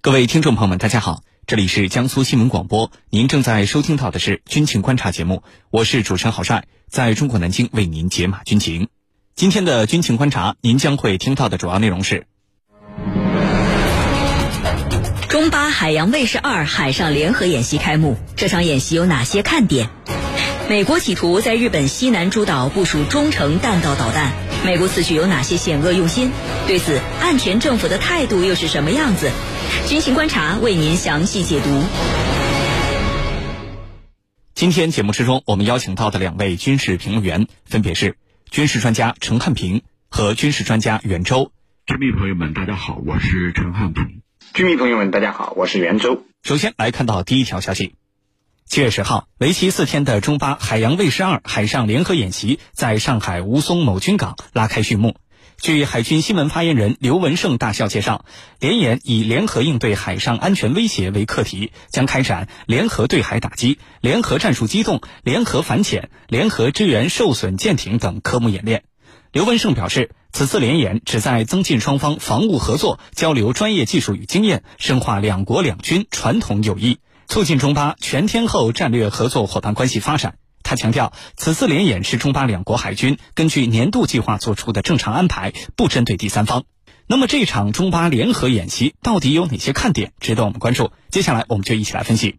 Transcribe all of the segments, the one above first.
各位听众朋友们，大家好，这里是江苏新闻广播，您正在收听到的是军情观察节目，我是主持人郝帅，在中国南京为您解码军情。今天的军情观察，您将会听到的主要内容是：中巴海洋卫士二海上联合演习开幕，这场演习有哪些看点？美国企图在日本西南诸岛部署中程弹道导弹，美国此举有哪些险恶用心？对此，岸田政府的态度又是什么样子？军情观察为您详细解读。今天节目之中，我们邀请到的两位军事评论员分别是军事专家陈汉平和军事专家袁周。军迷朋友们，大家好，我是陈汉平。军迷朋友们，大家好，我是袁周。首先来看到第一条消息：七月十号，为期四天的中巴海洋卫士二海上联合演习在上海吴淞某军港拉开序幕。据海军新闻发言人刘文胜大校介绍，联演以联合应对海上安全威胁为课题，将开展联合对海打击、联合战术机动、联合反潜、联合支援受损舰艇等科目演练。刘文胜表示，此次联演旨在增进双方防务合作，交流专业技术与经验，深化两国两军传统友谊，促进中巴全天候战略合作伙伴关系发展。他强调，此次联演是中巴两国海军根据年度计划做出的正常安排，不针对第三方。那么，这场中巴联合演习到底有哪些看点值得我们关注？接下来，我们就一起来分析。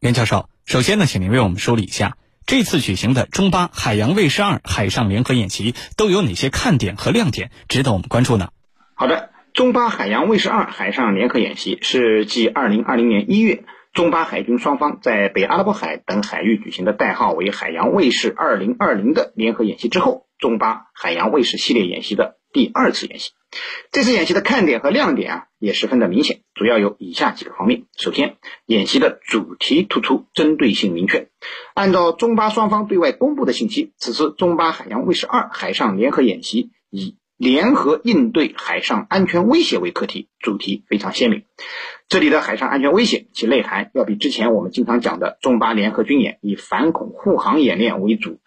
袁教授，首先呢，请您为我们梳理一下这次举行的中巴海洋卫士二海上联合演习都有哪些看点和亮点值得我们关注呢？好的，中巴海洋卫士二海上联合演习是继二零二零年一月。中巴海军双方在北阿拉伯海等海域举行的代号为“海洋卫士二零二零”的联合演习之后，中巴海洋卫士系列演习的第二次演习。这次演习的看点和亮点啊，也十分的明显，主要有以下几个方面。首先，演习的主题突出，针对性明确。按照中巴双方对外公布的信息，此次中巴海洋卫士二海上联合演习以联合应对海上安全威胁为课题，主题非常鲜明。这里的海上安全威胁，其内涵要比之前我们经常讲的中巴联合军演以反恐护航演练为主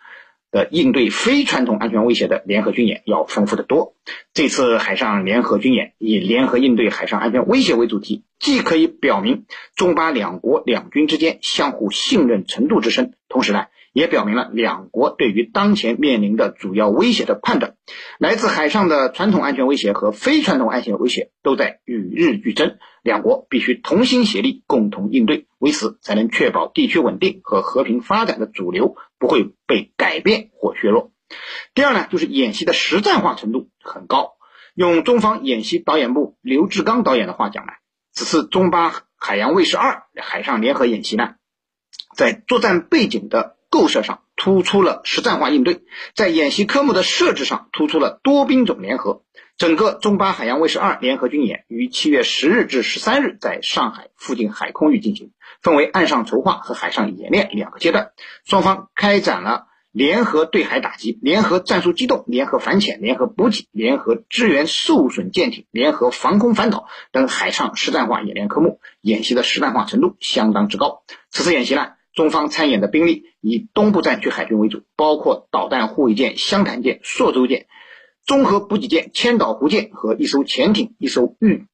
的应对非传统安全威胁的联合军演要丰富的多。这次海上联合军演以联合应对海上安全威胁为主题，既可以表明中巴两国两军之间相互信任程度之深，同时呢。也表明了两国对于当前面临的主要威胁的判断，来自海上的传统安全威胁和非传统安全威胁都在与日俱增，两国必须同心协力，共同应对，为此才能确保地区稳定和和平发展的主流不会被改变或削弱。第二呢，就是演习的实战化程度很高，用中方演习导演部刘志刚导演的话讲呢，此次中巴海洋卫士二海上联合演习呢，在作战背景的构设上突出了实战化应对，在演习科目的设置上突出了多兵种联合。整个中巴海洋卫士二联合军演于七月十日至十三日在上海附近海空域进行，分为岸上筹划和海上演练两个阶段。双方开展了联合对海打击、联合战术机动、联合反潜、联合补给、联合支援受损舰艇、联合防空反导等海上实战化演练科目，演习的实战化程度相当之高。此次演习呢？中方参演的兵力以东部战区海军为主，包括导弹护卫舰湘潭舰、朔州舰、综合补给舰千岛湖舰和一艘潜艇、一艘预、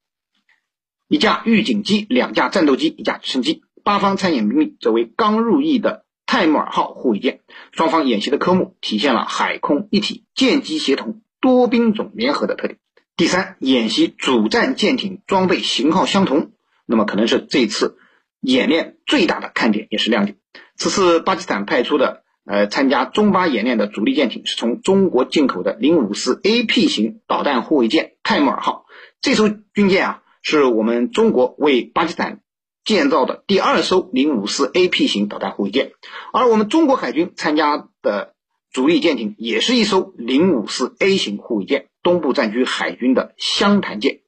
一架预警机、两架战斗机、一架直升机。八方参演兵力则为刚入役的泰穆尔号护卫舰。双方演习的科目体现了海空一体、舰机协同、多兵种联合的特点。第三，演习主战舰艇装备型号相同，那么可能是这次。演练最大的看点也是亮点。此次巴基斯坦派出的呃参加中巴演练的主力舰艇是从中国进口的零五四 AP 型导弹护卫舰泰穆尔号。这艘军舰啊，是我们中国为巴基斯坦建造的第二艘零五四 AP 型导弹护卫舰。而我们中国海军参加的主力舰艇也是一艘零五四 A 型护卫舰，东部战区海军的湘潭舰。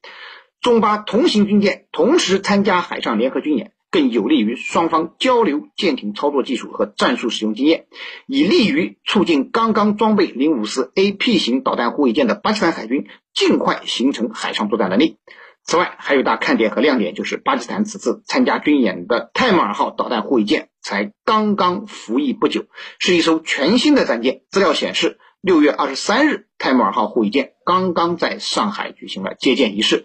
中巴同型军舰同时参加海上联合军演。更有利于双方交流舰艇操作技术和战术使用经验，以利于促进刚刚装备零五四 AP 型导弹护卫舰的巴基斯坦海军尽快形成海上作战能力。此外，还有大看点和亮点就是巴基斯坦此次参加军演的泰马尔号导弹护卫舰才刚刚服役不久，是一艘全新的战舰。资料显示，六月二十三日，泰马尔号护卫舰刚刚在上海举行了接舰仪式，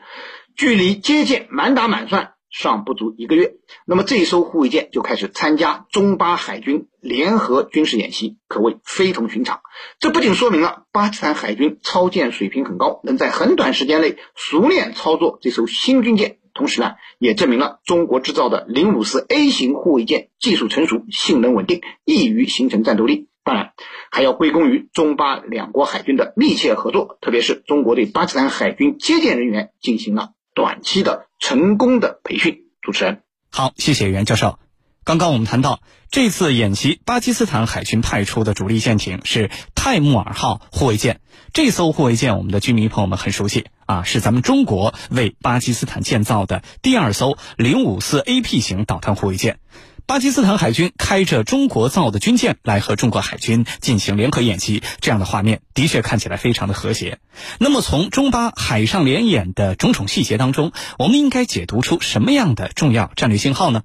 距离接舰满打满算。尚不足一个月，那么这一艘护卫舰就开始参加中巴海军联合军事演习，可谓非同寻常。这不仅说明了巴基斯坦海军操舰水平很高，能在很短时间内熟练操作这艘新军舰，同时呢，也证明了中国制造的零五四 A 型护卫舰技术成熟、性能稳定，易于形成战斗力。当然，还要归功于中巴两国海军的密切合作，特别是中国对巴基斯坦海军接舰人员进行了。短期的成功的培训，主持人好，谢谢袁教授。刚刚我们谈到这次演习，巴基斯坦海军派出的主力舰艇是泰穆尔号护卫舰。这艘护卫舰，我们的军迷朋友们很熟悉啊，是咱们中国为巴基斯坦建造的第二艘零五四 AP 型导弹护卫舰。巴基斯坦海军开着中国造的军舰来和中国海军进行联合演习，这样的画面的确看起来非常的和谐。那么，从中巴海上联演的种种细节当中，我们应该解读出什么样的重要战略信号呢？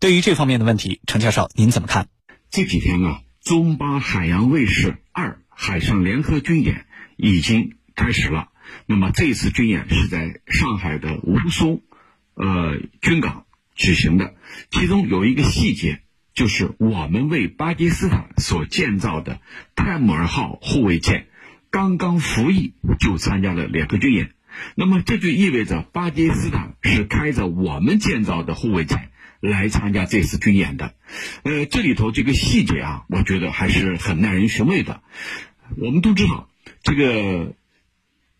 对于这方面的问题，程教授您怎么看？这几天啊，中巴海洋卫士二海上联合军演已经开始了。那么，这次军演是在上海的吴淞，呃，军港。举行的，其中有一个细节，就是我们为巴基斯坦所建造的泰姆尔号护卫舰刚刚服役就参加了联合军演，那么这就意味着巴基斯坦是开着我们建造的护卫舰来参加这次军演的。呃，这里头这个细节啊，我觉得还是很耐人寻味的。我们都知道，这个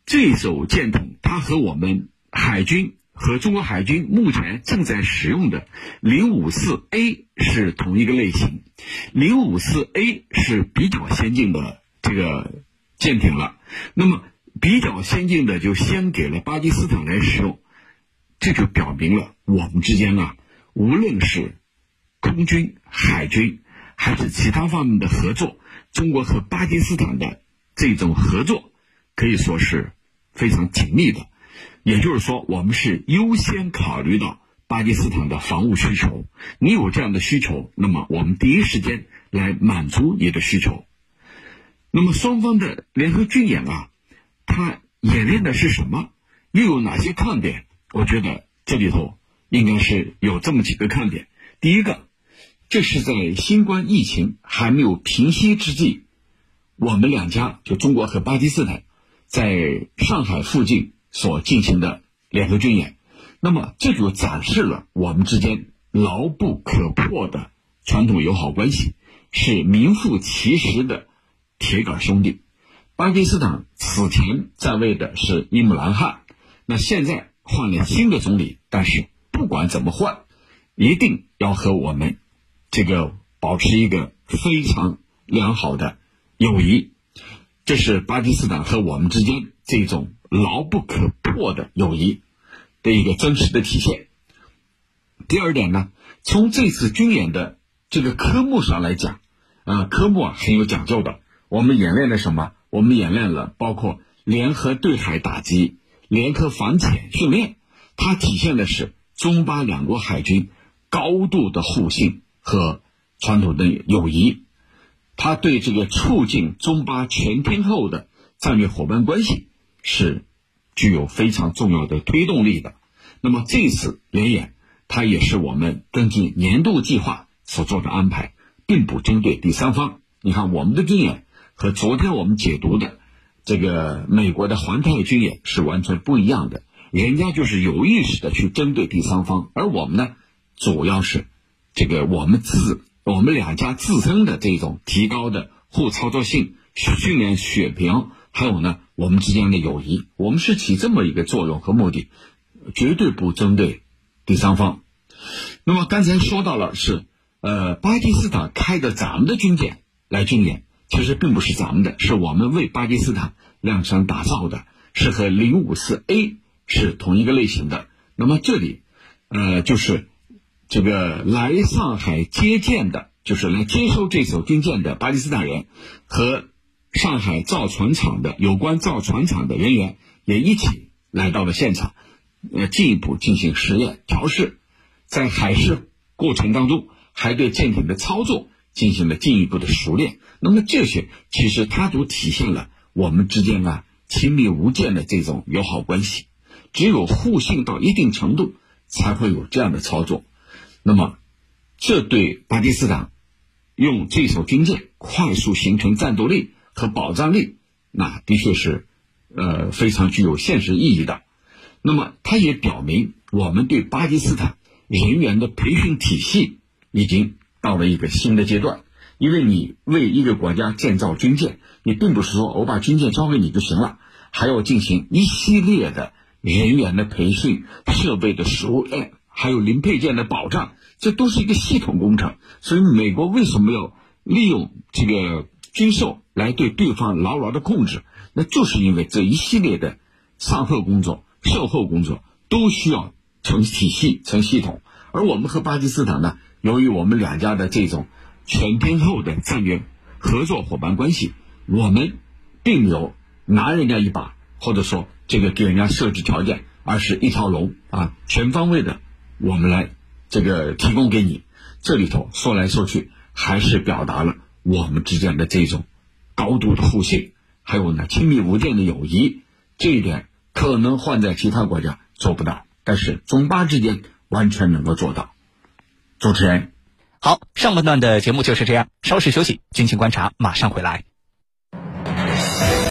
这艘舰艇它和我们海军。和中国海军目前正在使用的零五四 A 是同一个类型，零五四 A 是比较先进的这个舰艇了。那么比较先进的就先给了巴基斯坦来使用，这就表明了我们之间啊，无论是空军、海军还是其他方面的合作，中国和巴基斯坦的这种合作可以说是非常紧密的。也就是说，我们是优先考虑到巴基斯坦的防务需求。你有这样的需求，那么我们第一时间来满足你的需求。那么双方的联合军演啊，它演练的是什么？又有哪些看点？我觉得这里头应该是有这么几个看点。第一个，这是在新冠疫情还没有平息之际，我们两家就中国和巴基斯坦在上海附近。所进行的联合军演，那么这就展示了我们之间牢不可破的传统友好关系，是名副其实的铁杆兄弟。巴基斯坦此前在位的是伊姆兰汗，那现在换了新的总理，但是不管怎么换，一定要和我们这个保持一个非常良好的友谊，这是巴基斯坦和我们之间这种。牢不可破的友谊的一个真实的体现。第二点呢，从这次军演的这个科目上来讲，啊，科目啊很有讲究的。我们演练了什么？我们演练了包括联合对海打击、联合反潜训练，它体现的是中巴两国海军高度的互信和传统的友谊。它对这个促进中巴全天候的战略伙伴关系。是具有非常重要的推动力的。那么这次联演，它也是我们根据年度计划所做的安排，并不针对第三方。你看，我们的军演和昨天我们解读的这个美国的环太军演是完全不一样的。人家就是有意识的去针对第三方，而我们呢，主要是这个我们自我们两家自身的这种提高的互操作性、训练水平。还有呢，我们之间的友谊，我们是起这么一个作用和目的，绝对不针对第三方。那么刚才说到了是，呃，巴基斯坦开的咱们的军舰来军演，其实并不是咱们的，是我们为巴基斯坦量身打造的，是和零五四 A 是同一个类型的。那么这里，呃，就是这个来上海接见的，就是来接收这艘军舰的巴基斯坦人和。上海造船厂的有关造船厂的人员也一起来到了现场，呃，进一步进行实验调试，在海试过程当中，还对舰艇的操作进行了进一步的熟练。那么这些其实它都体现了我们之间啊亲密无间的这种友好关系。只有互信到一定程度，才会有这样的操作。那么，这对巴基斯坦用这艘军舰快速形成战斗力和保障力，那的确是呃非常具有现实意义的。那么，它也表明我们对巴基斯坦人员的培训体系已经到了一个新的阶段。因为你为一个国家建造军舰，你并不是说我把军舰交给你就行了，还要进行一系列的人员的培训、设备的熟练，还有零配件的保障，这都是一个系统工程。所以，美国为什么要利用这个军售来对对方牢牢的控制？那就是因为这一系列的善后工作。售后工作都需要成体系、成系统，而我们和巴基斯坦呢，由于我们两家的这种全天候的战略合作伙伴关系，我们并没有拿人家一把，或者说这个给人家设置条件，而是一条龙啊，全方位的我们来这个提供给你。这里头说来说去，还是表达了我们之间的这种高度的互信，还有呢亲密无间的友谊，这一点。可能换在其他国家做不到，但是中巴之间完全能够做到。主持人，好，上半段的节目就是这样，稍事休息，敬请观察马上回来。